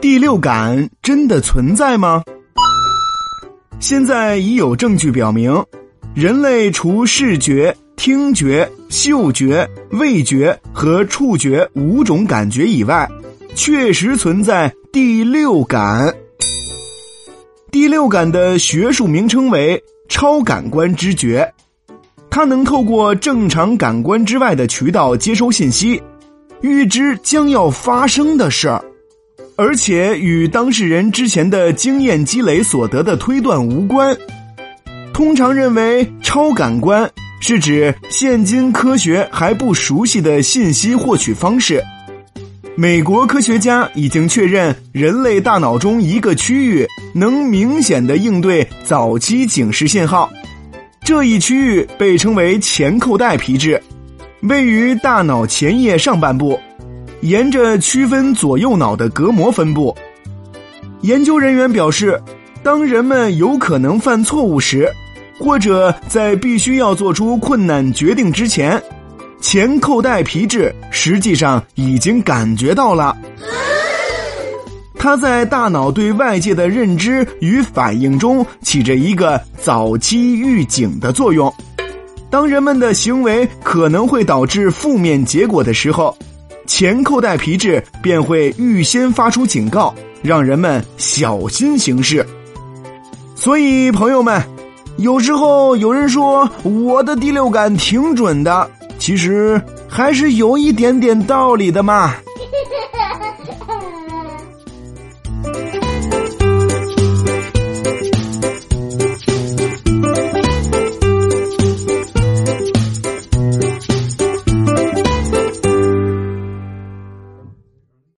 第六感真的存在吗？现在已有证据表明，人类除视觉、听觉、嗅觉、味觉和触觉五种感觉以外，确实存在第六感。第六感的学术名称为超感官知觉，它能透过正常感官之外的渠道接收信息，预知将要发生的事儿，而且与当事人之前的经验积累所得的推断无关。通常认为，超感官是指现今科学还不熟悉的信息获取方式。美国科学家已经确认，人类大脑中一个区域能明显的应对早期警示信号，这一区域被称为前扣带皮质，位于大脑前叶上半部，沿着区分左右脑的隔膜分布。研究人员表示，当人们有可能犯错误时，或者在必须要做出困难决定之前。前扣带皮质实际上已经感觉到了，它在大脑对外界的认知与反应中起着一个早期预警的作用。当人们的行为可能会导致负面结果的时候，前扣带皮质便会预先发出警告让人们小心行事。所以朋友们有时候有人说我的第六感挺准的。其实还是有一点点道理的嘛。